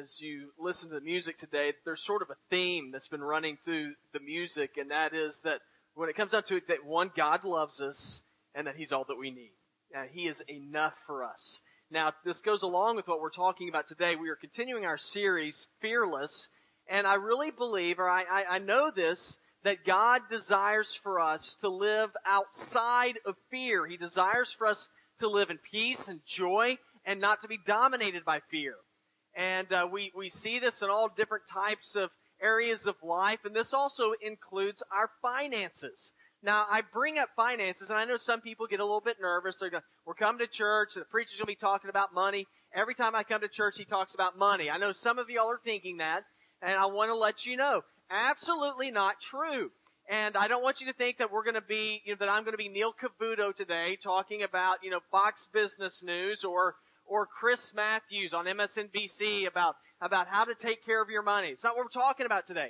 as you listen to the music today, there's sort of a theme that's been running through the music, and that is that when it comes down to it, that one, God loves us, and that He's all that we need. And He is enough for us. Now, this goes along with what we're talking about today. We are continuing our series, Fearless, and I really believe, or I, I, I know this, that God desires for us to live outside of fear. He desires for us to live in peace and joy and not to be dominated by fear. And uh, we, we see this in all different types of areas of life, and this also includes our finances. Now, I bring up finances, and I know some people get a little bit nervous. They're going, we're coming to church, and the preacher's going to be talking about money. Every time I come to church, he talks about money. I know some of y'all are thinking that, and I want to let you know, absolutely not true. And I don't want you to think that we're going to be, you know, that I'm going to be Neil Cavuto today talking about, you know, Fox Business News or or Chris Matthews on MSNBC about, about how to take care of your money. It's not what we're talking about today.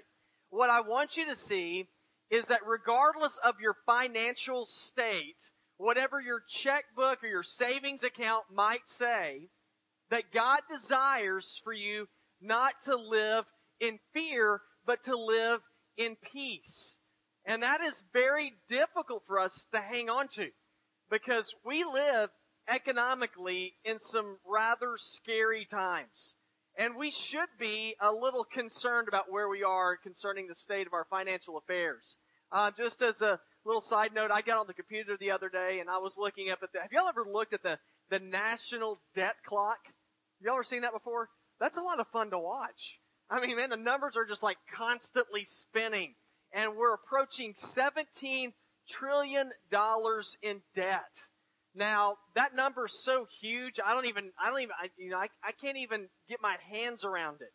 What I want you to see is that regardless of your financial state, whatever your checkbook or your savings account might say, that God desires for you not to live in fear, but to live in peace. And that is very difficult for us to hang on to because we live economically in some rather scary times. And we should be a little concerned about where we are concerning the state of our financial affairs. Uh, just as a little side note, I got on the computer the other day and I was looking up at the, have y'all ever looked at the, the national debt clock? Y'all ever seen that before? That's a lot of fun to watch. I mean, man, the numbers are just like constantly spinning and we're approaching 17 trillion dollars in debt. Now that number is so huge, I don't even, I don't even, I, you know, I, I can't even get my hands around it.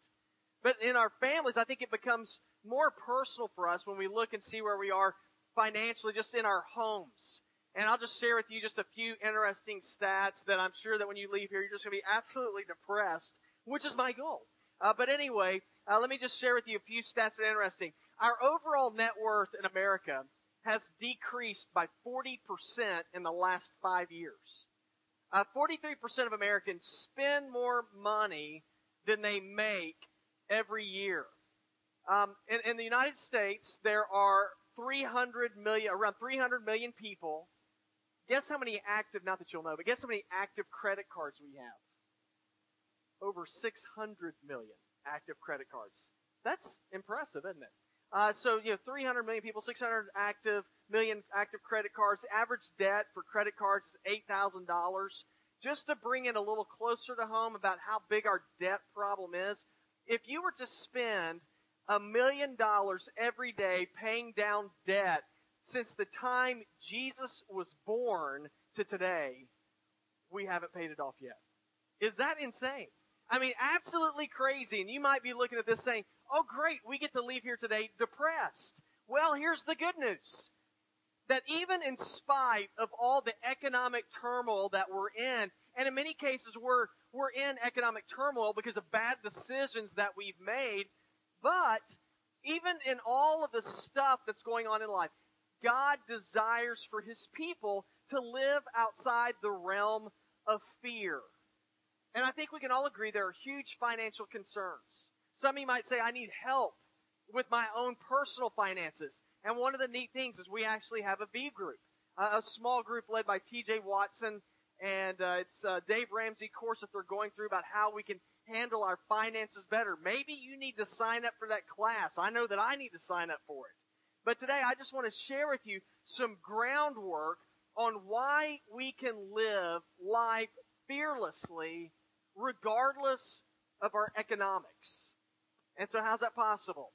But in our families, I think it becomes more personal for us when we look and see where we are financially, just in our homes. And I'll just share with you just a few interesting stats that I'm sure that when you leave here, you're just going to be absolutely depressed, which is my goal. Uh, but anyway, uh, let me just share with you a few stats that are interesting. Our overall net worth in America has decreased by 40% in the last five years. Uh, 43% of Americans spend more money than they make every year. Um, in, in the United States, there are 300 million, around 300 million people. Guess how many active, not that you'll know, but guess how many active credit cards we have? Over 600 million active credit cards. That's impressive, isn't it? Uh, so, you know, 300 million people, 600 active million active credit cards. The average debt for credit cards is $8,000. Just to bring it a little closer to home about how big our debt problem is, if you were to spend a million dollars every day paying down debt since the time Jesus was born to today, we haven't paid it off yet. Is that insane? I mean, absolutely crazy. And you might be looking at this saying, oh, great, we get to leave here today depressed. Well, here's the good news that even in spite of all the economic turmoil that we're in, and in many cases we're, we're in economic turmoil because of bad decisions that we've made, but even in all of the stuff that's going on in life, God desires for His people to live outside the realm of fear. And I think we can all agree there are huge financial concerns. Some of you might say, I need help with my own personal finances. And one of the neat things is we actually have a V group, a small group led by TJ Watson and uh, it's uh, Dave Ramsey course that they're going through about how we can handle our finances better. Maybe you need to sign up for that class. I know that I need to sign up for it. But today I just want to share with you some groundwork on why we can live life fearlessly regardless of our economics. And so how's that possible?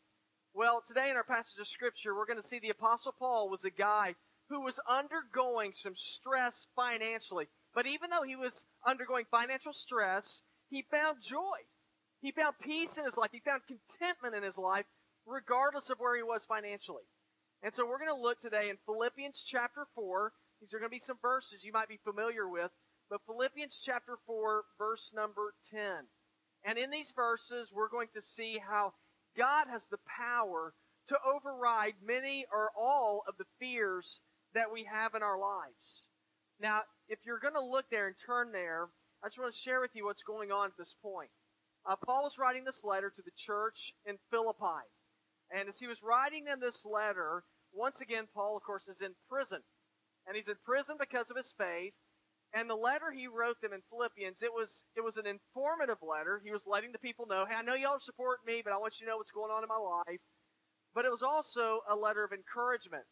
Well, today in our passage of scripture, we're going to see the apostle Paul was a guy who was undergoing some stress financially. But even though he was undergoing financial stress, he found joy. He found peace in his life. He found contentment in his life, regardless of where he was financially. And so we're going to look today in Philippians chapter 4. These are going to be some verses you might be familiar with. But Philippians chapter 4, verse number 10. And in these verses, we're going to see how God has the power to override many or all of the fears that we have in our lives. Now, if you're going to look there and turn there, I just want to share with you what's going on at this point. Uh, Paul was writing this letter to the church in Philippi. And as he was writing them this letter, once again, Paul, of course, is in prison. And he's in prison because of his faith. And the letter he wrote them in Philippians, it was, it was an informative letter. He was letting the people know, hey, I know y'all support me, but I want you to know what's going on in my life. But it was also a letter of encouragement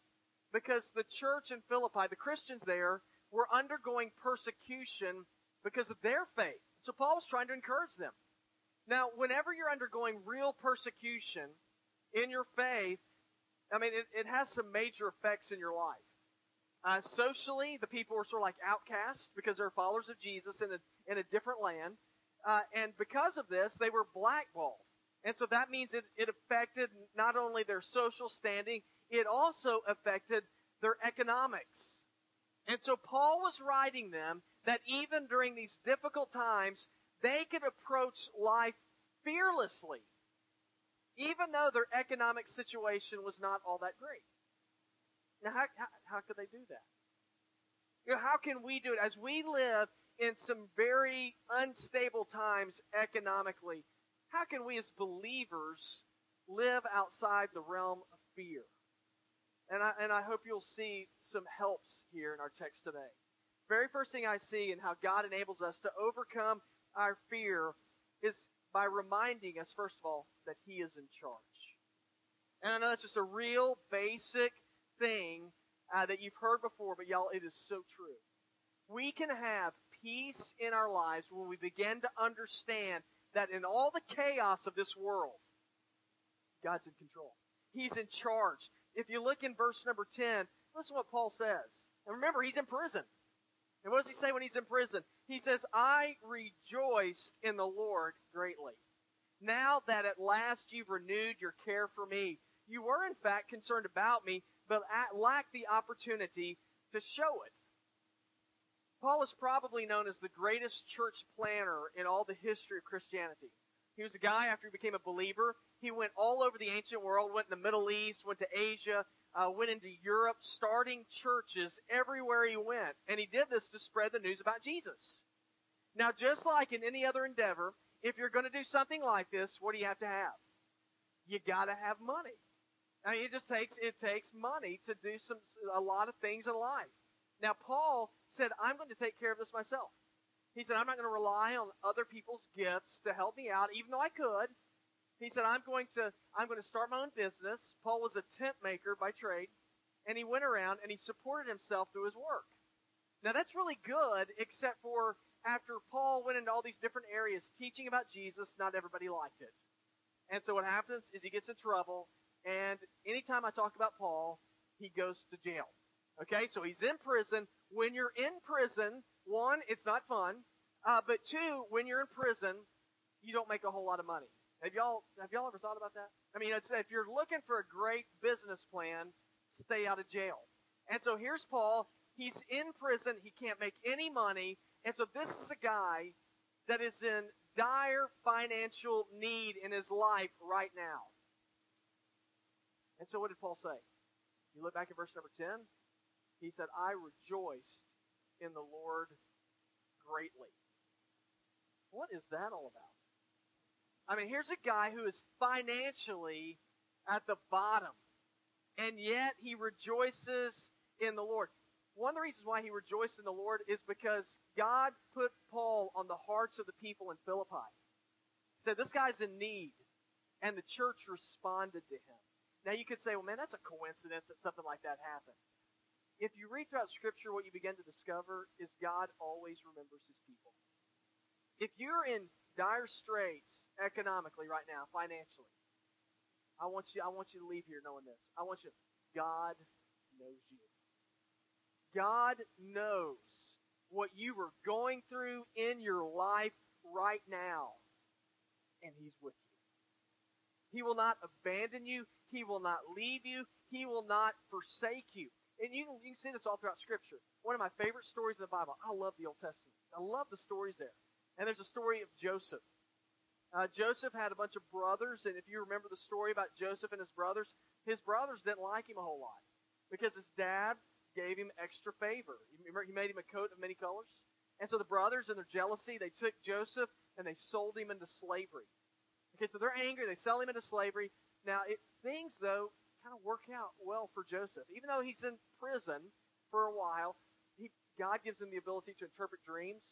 because the church in Philippi, the Christians there, were undergoing persecution because of their faith. So Paul was trying to encourage them. Now, whenever you're undergoing real persecution in your faith, I mean, it, it has some major effects in your life. Uh, socially, the people were sort of like outcasts because they're followers of Jesus in a, in a different land. Uh, and because of this, they were blackballed. And so that means it, it affected not only their social standing, it also affected their economics. And so Paul was writing them that even during these difficult times, they could approach life fearlessly, even though their economic situation was not all that great. Now, how, how, how could they do that? You know, how can we do it? As we live in some very unstable times economically, how can we as believers live outside the realm of fear? And I, and I hope you'll see some helps here in our text today. Very first thing I see in how God enables us to overcome our fear is by reminding us, first of all, that He is in charge. And I know that's just a real basic thing uh, that you've heard before, but y'all, it is so true. We can have peace in our lives when we begin to understand that in all the chaos of this world, God's in control. He's in charge. If you look in verse number 10, listen to what Paul says. And remember, he's in prison. And what does he say when he's in prison? He says, I rejoiced in the Lord greatly. Now that at last you've renewed your care for me, you were in fact concerned about me, but lacked the opportunity to show it. Paul is probably known as the greatest church planner in all the history of Christianity. He was a guy after he became a believer. He went all over the ancient world, went in the Middle East, went to Asia, uh, went into Europe, starting churches everywhere he went. And he did this to spread the news about Jesus. Now, just like in any other endeavor, if you're going to do something like this, what do you have to have? You got to have money. I mean, it just takes it takes money to do some a lot of things in life. Now, Paul said, "I'm going to take care of this myself." He said, "I'm not going to rely on other people's gifts to help me out, even though I could." He said, "I'm going to I'm going to start my own business." Paul was a tent maker by trade, and he went around and he supported himself through his work. Now, that's really good, except for after Paul went into all these different areas teaching about Jesus, not everybody liked it. And so what happens is he gets in trouble and anytime I talk about Paul, he goes to jail. Okay, so he's in prison. When you're in prison, one, it's not fun. Uh, but two, when you're in prison, you don't make a whole lot of money. Have y'all have y'all ever thought about that? I mean, if you're looking for a great business plan, stay out of jail. And so here's Paul. He's in prison. He can't make any money. And so this is a guy that is in dire financial need in his life right now. And so what did Paul say? You look back at verse number 10. He said, I rejoiced in the Lord greatly. What is that all about? I mean, here's a guy who is financially at the bottom, and yet he rejoices in the Lord. One of the reasons why he rejoiced in the Lord is because God put Paul on the hearts of the people in Philippi. He said, This guy's in need, and the church responded to him. Now you could say, well, man, that's a coincidence that something like that happened. If you read throughout Scripture, what you begin to discover is God always remembers his people. If you're in dire straits economically right now, financially, I want you, I want you to leave here knowing this. I want you, God knows you. God knows what you are going through in your life right now, and He's with you. He will not abandon you. He will not leave you. He will not forsake you. And you can, you can see this all throughout Scripture. One of my favorite stories in the Bible. I love the Old Testament. I love the stories there. And there's a story of Joseph. Uh, Joseph had a bunch of brothers, and if you remember the story about Joseph and his brothers, his brothers didn't like him a whole lot because his dad gave him extra favor. Remember, he made him a coat of many colors. And so the brothers, in their jealousy, they took Joseph and they sold him into slavery. Okay, so they're angry. They sell him into slavery. Now, it, things, though, kind of work out well for Joseph. Even though he's in prison for a while, he, God gives him the ability to interpret dreams.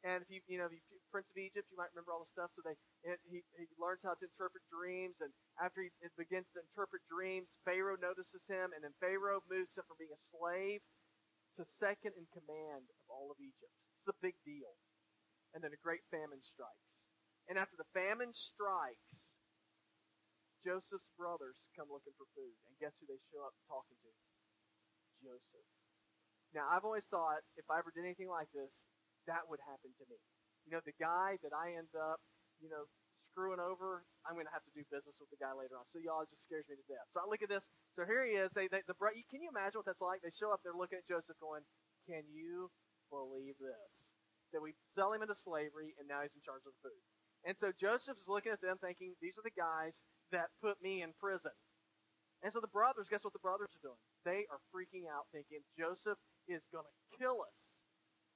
And if you, you know, if you, Prince of Egypt, you might remember all the stuff. So they, it, he, he learns how to interpret dreams, and after he begins to interpret dreams, Pharaoh notices him, and then Pharaoh moves him from being a slave to second in command of all of Egypt. It's a big deal. And then a great famine strikes. And after the famine strikes, Joseph's brothers come looking for food, and guess who they show up talking to? Joseph. Now, I've always thought if I ever did anything like this, that would happen to me. You know, the guy that I end up, you know, screwing over, I'm going to have to do business with the guy later on. So y'all, just scares me to death. So I look at this. So here he is. They, they, the Can you imagine what that's like? They show up. They're looking at Joseph, going, "Can you believe this? That we sell him into slavery, and now he's in charge of the food." And so Joseph is looking at them, thinking, "These are the guys that put me in prison." And so the brothers, guess what the brothers are doing? They are freaking out, thinking Joseph is going to kill us.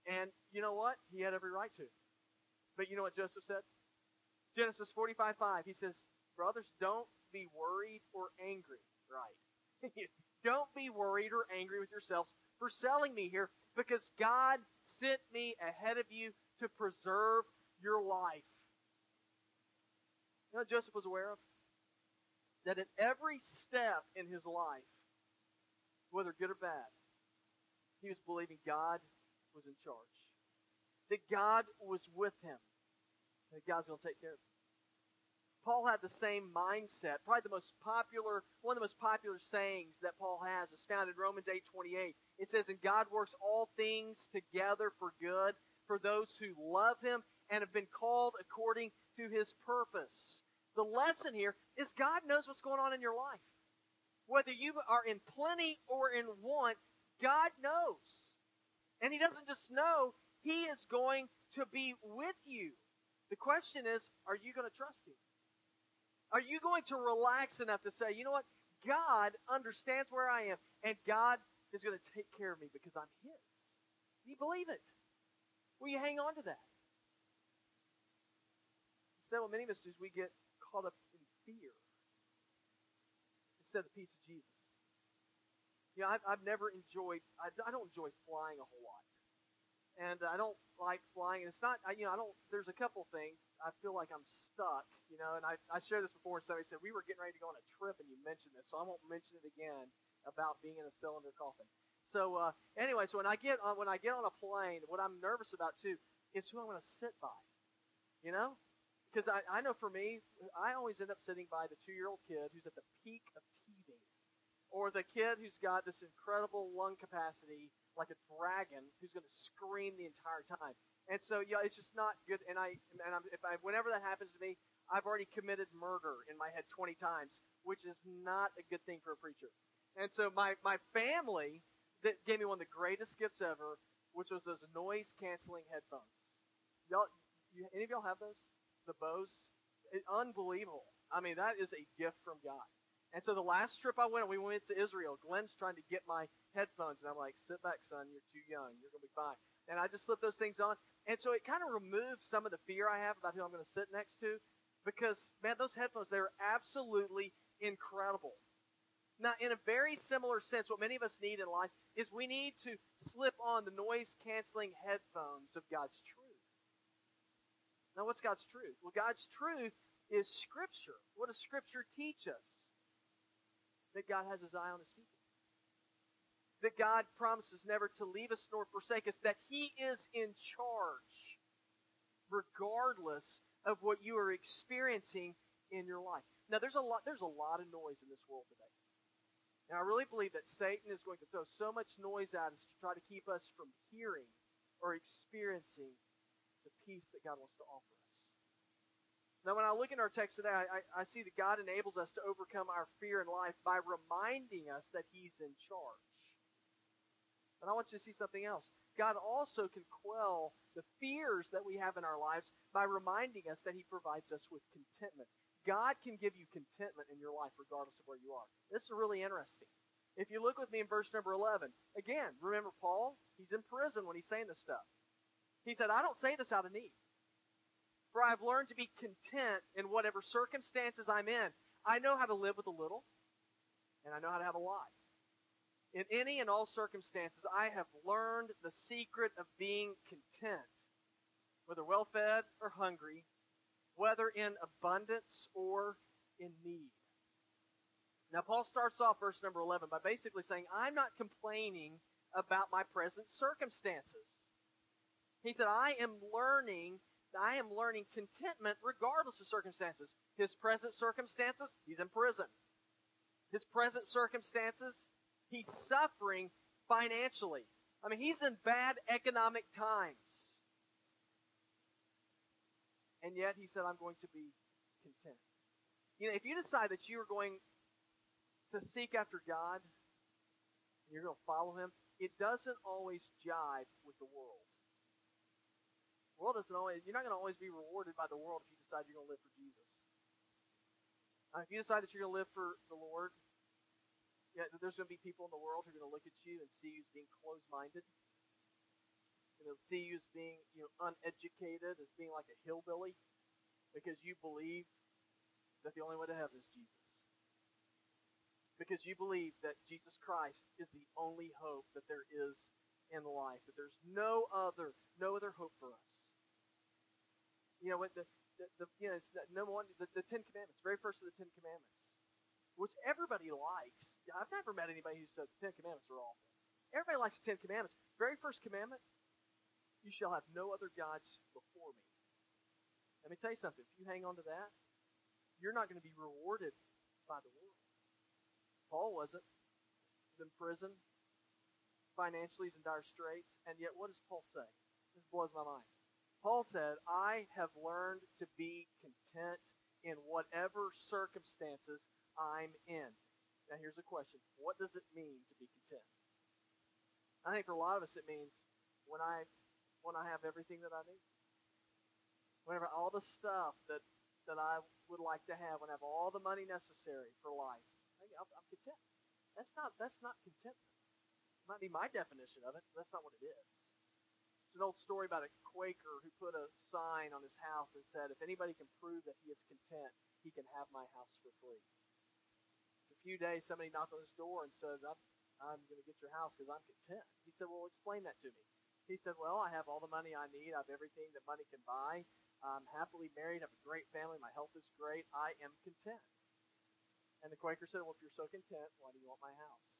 And you know what? He had every right to. But you know what Joseph said? Genesis 45 5. He says, Brothers, don't be worried or angry. Right. don't be worried or angry with yourselves for selling me here because God sent me ahead of you to preserve your life. You know Joseph was aware of? That at every step in his life, whether good or bad, he was believing God was in charge. That God was with him. That God's going to take care of him. Paul had the same mindset. Probably the most popular, one of the most popular sayings that Paul has is found in Romans 8:28. It says, "And God works all things together for good for those who love him and have been called according to his purpose." The lesson here is God knows what's going on in your life. Whether you are in plenty or in want, God knows. And he doesn't just know, he is going to be with you. The question is, are you going to trust him? Are you going to relax enough to say, you know what? God understands where I am, and God is going to take care of me because I'm his. Do you believe it? Will you hang on to that? Instead, what many of us do is we get caught up in fear instead of the peace of Jesus. You know, I've, I've never enjoyed, I, I don't enjoy flying a whole lot. And I don't like flying. And it's not, I, you know, I don't, there's a couple things. I feel like I'm stuck, you know, and I, I shared this before. and Somebody said, we were getting ready to go on a trip and you mentioned this, so I won't mention it again about being in a cylinder coffin. So, uh, anyway, so when I get on, when I get on a plane, what I'm nervous about too is who I'm going to sit by, you know? Because I, I know for me, I always end up sitting by the two year old kid who's at the peak of teething, or the kid who's got this incredible lung capacity, like a dragon, who's going to scream the entire time. And so, yeah, it's just not good. And I, and I'm, if I, whenever that happens to me, I've already committed murder in my head 20 times, which is not a good thing for a preacher. And so, my my family that gave me one of the greatest gifts ever, which was those noise canceling headphones. Y'all, you, any of y'all have those? The Bose? It, unbelievable. I mean, that is a gift from God. And so the last trip I went, we went to Israel. Glenn's trying to get my headphones, and I'm like, sit back, son. You're too young. You're going to be fine. And I just slipped those things on. And so it kind of removed some of the fear I have about who I'm going to sit next to because, man, those headphones, they're absolutely incredible. Now, in a very similar sense, what many of us need in life is we need to slip on the noise canceling headphones of God's truth. Now, what's God's truth? Well, God's truth is Scripture. What does Scripture teach us? that God has his eye on his people. That God promises never to leave us nor forsake us, that he is in charge, regardless of what you are experiencing in your life. Now there's a lot there's a lot of noise in this world today. And I really believe that Satan is going to throw so much noise at us to try to keep us from hearing or experiencing peace that God wants to offer us. Now, when I look in our text today, I, I, see that God enables us to overcome our fear in life by reminding us that He's in charge. And I want you to see something else. God also can quell the fears that we have in our lives by reminding us that He provides us with contentment. God can give you contentment in your life regardless of where you are. This is really interesting. If you look with me in verse number 11, again, remember Paul? He's in prison when he's saying this stuff. He said, I don't say this out of need. For I have learned to be content in whatever circumstances I'm in. I know how to live with a little, and I know how to have a lot. In any and all circumstances, I have learned the secret of being content, whether well fed or hungry, whether in abundance or in need. Now, Paul starts off verse number 11 by basically saying, I'm not complaining about my present circumstances. He said, I am learning, I am learning contentment regardless of circumstances. His present circumstances, he's in prison. His present circumstances, he's suffering financially. I mean, he's in bad economic times. And yet he said, I'm going to be content. You know, if you decide that you are going to seek after God, and you're going to follow Him, it doesn't always jive with the world. World doesn't always, you're not going to always be rewarded by the world if you decide you're going to live for Jesus. Uh, if you decide that you're going to live for the Lord, yeah, there's going to be people in the world who are going to look at you and see you as being closed-minded. And they'll see you as being, you know, uneducated, as being like a hillbilly, because you believe that the only way to heaven is Jesus because you believe that Jesus Christ is the only hope that there is in life, that there's no other, no other hope for us. You know, the, the, the you know, it's number one, the, the Ten Commandments, very first of the Ten Commandments, which everybody likes. I've never met anybody who said the Ten Commandments are awful. Everybody likes the Ten Commandments. Very first commandment, you shall have no other gods before me. Let me tell you something. If you hang on to that, you're not going to be rewarded by the world. Paul wasn't. He's in prison. Financially, he's in dire straits. And yet, what does Paul say? This blows my mind. Paul said, I have learned to be content in whatever circumstances I'm in. Now, here's a question What does it mean to be content? I think for a lot of us, it means when I when I have everything that I need. Whenever all the stuff that, that I would like to have, when I have all the money necessary for life. I'm, content. That's not that's not contentment. It might be my definition of it, but that's not what it is. It's an old story about a Quaker who put a sign on his house and said, "If anybody can prove that he is content, he can have my house for free." A few days, somebody knocked on his door and said, "I'm, I'm going to get your house because I'm content." He said, "Well, explain that to me." He said, "Well, I have all the money I need. I have everything that money can buy. I'm happily married. I have a great family. My health is great. I am content." And the Quaker said, Well, if you're so content, why do you want my house?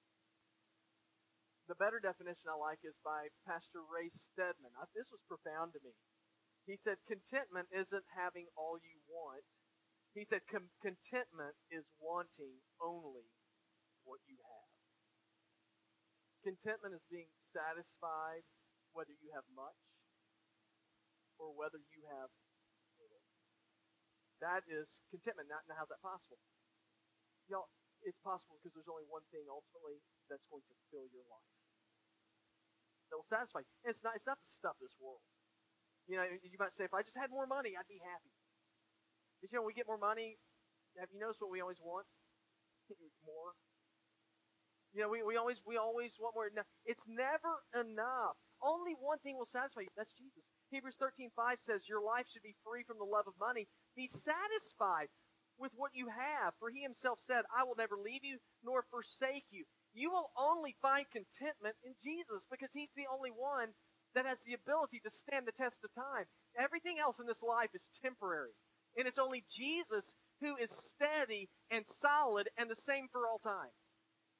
The better definition I like is by Pastor Ray Stedman. This was profound to me. He said, Contentment isn't having all you want. He said, Contentment is wanting only what you have. Contentment is being satisfied whether you have much or whether you have little. That is contentment. Now, how's that possible? Y'all, it's possible because there's only one thing ultimately that's going to fill your life. That will satisfy you. And it's not, it's not the stuff of this world. You know, you might say, if I just had more money, I'd be happy. But you know, when we get more money, have you noticed what we always want? more. You know, we, we always we always want more. It's never enough. Only one thing will satisfy you. That's Jesus. Hebrews 13, 5 says, Your life should be free from the love of money. Be satisfied with what you have. For he himself said, I will never leave you nor forsake you. You will only find contentment in Jesus because he's the only one that has the ability to stand the test of time. Everything else in this life is temporary. And it's only Jesus who is steady and solid and the same for all time.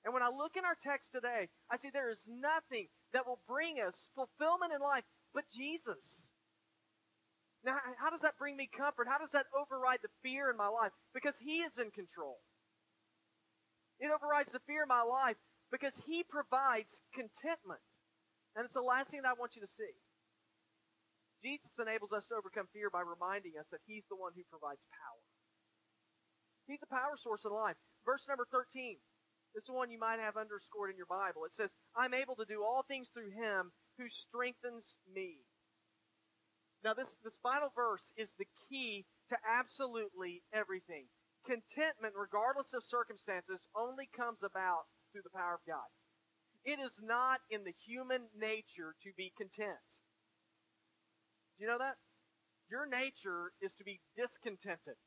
And when I look in our text today, I see there is nothing that will bring us fulfillment in life but Jesus. Now, how does that bring me comfort? How does that override the fear in my life? Because He is in control. It overrides the fear in my life because He provides contentment. And it's the last thing that I want you to see. Jesus enables us to overcome fear by reminding us that He's the one who provides power. He's a power source in life. Verse number 13. This is one you might have underscored in your Bible. It says, I'm able to do all things through Him who strengthens me. Now, this, this final verse is the key to absolutely everything. Contentment, regardless of circumstances, only comes about through the power of God. It is not in the human nature to be content. Do you know that? Your nature is to be discontented.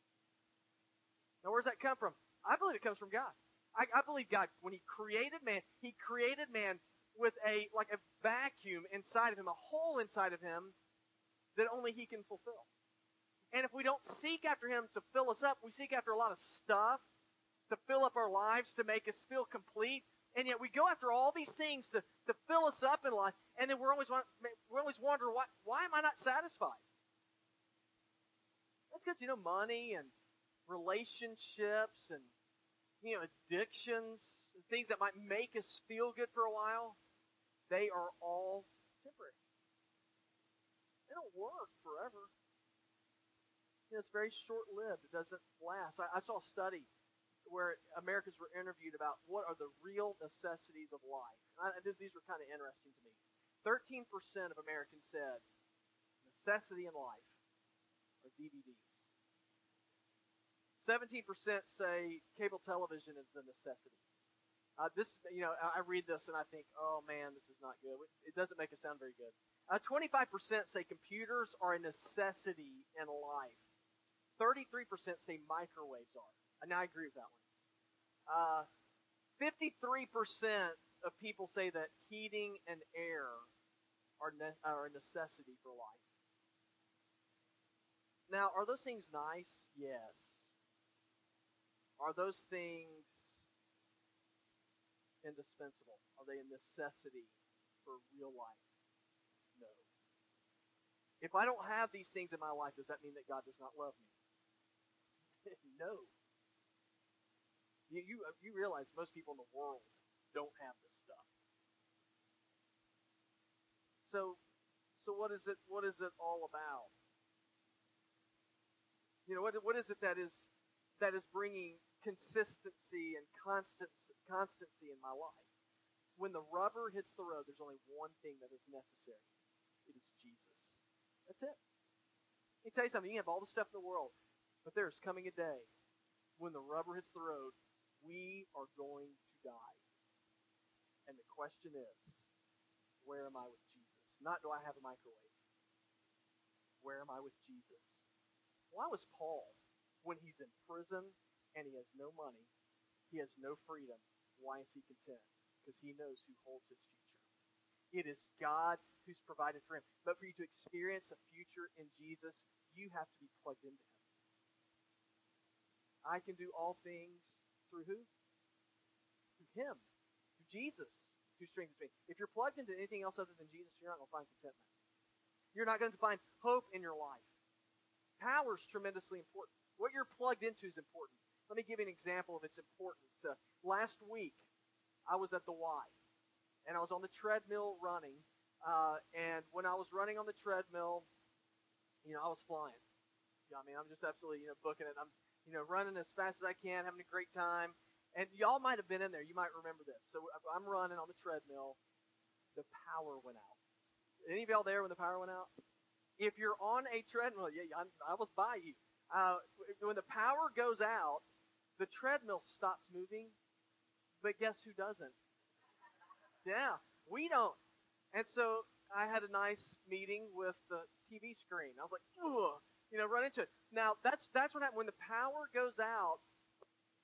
Now, where does that come from? I believe it comes from God. I, I believe God, when He created man, He created man with a like a vacuum inside of him, a hole inside of him that only He can fulfill. And if we don't seek after Him to fill us up, we seek after a lot of stuff to fill up our lives, to make us feel complete. And yet we go after all these things to, to fill us up in life, and then we're always, we're always wonder, why, why am I not satisfied? That's because, you know, money and relationships and, you know, addictions, things that might make us feel good for a while, they are don't work forever. You know, it's very short lived. It doesn't last. I, I saw a study where Americans were interviewed about what are the real necessities of life. I, these were kind of interesting to me. 13% of Americans said necessity in life are DVDs. 17% say cable television is a necessity. Uh, this, you know, I read this and I think, oh man, this is not good. It doesn't make it sound very good. Uh, 25% say computers are a necessity in life. 33% say microwaves are. And I agree with that one. Uh, 53% of people say that heating and air are, ne- are a necessity for life. Now, are those things nice? Yes. Are those things indispensable? Are they a necessity for real life? If I don't have these things in my life, does that mean that God does not love me? no. You, you, uh, you realize most people in the world don't have this stuff. So, so what is it? What is it all about? You know, what, what is it that is that is bringing consistency and constant, constancy in my life? When the rubber hits the road, there's only one thing that is necessary. That's it. Let me tell you something. You have all the stuff in the world. But there's coming a day when the rubber hits the road, we are going to die. And the question is, where am I with Jesus? Not do I have a microwave. Where am I with Jesus? Why was Paul, when he's in prison and he has no money, he has no freedom, why is he content? Because he knows who holds his future. It is God who's provided for him. But for you to experience a future in Jesus, you have to be plugged into him. I can do all things through who? Through Him, through Jesus, who strengthens me. If you're plugged into anything else other than Jesus, you're not going to find contentment. You're not going to find hope in your life. Power is tremendously important. What you're plugged into is important. Let me give you an example of its importance. Uh, last week, I was at the Y, and I was on the treadmill running. Uh, and when I was running on the treadmill, you know, I was flying. You know, I mean, I'm just absolutely, you know, booking it. I'm you know, running as fast as I can, having a great time. And y'all might have been in there. You might remember this. So I'm running on the treadmill. The power went out. Any of y'all there when the power went out? If you're on a treadmill, yeah, I, I was by you. Uh, when the power goes out, the treadmill stops moving. But guess who doesn't? Yeah, we don't. And so I had a nice meeting with the TV screen. I was like, ugh you know, run into it. Now, that's that's what happens when the power goes out.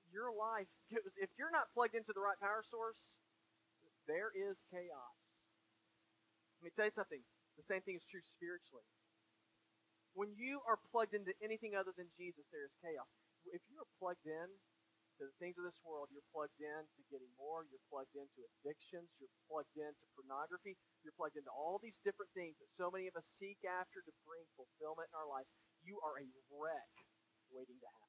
Your life goes. If you're not plugged into the right power source, there is chaos. Let me tell you something. The same thing is true spiritually. When you are plugged into anything other than Jesus, there is chaos. If you are plugged in to the things of this world, you're plugged in to getting more, you're plugged into addictions, you're plugged into pornography, you're plugged into all these different things that so many of us seek after to bring fulfillment in our lives you are a wreck waiting to happen.